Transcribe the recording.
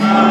Amen.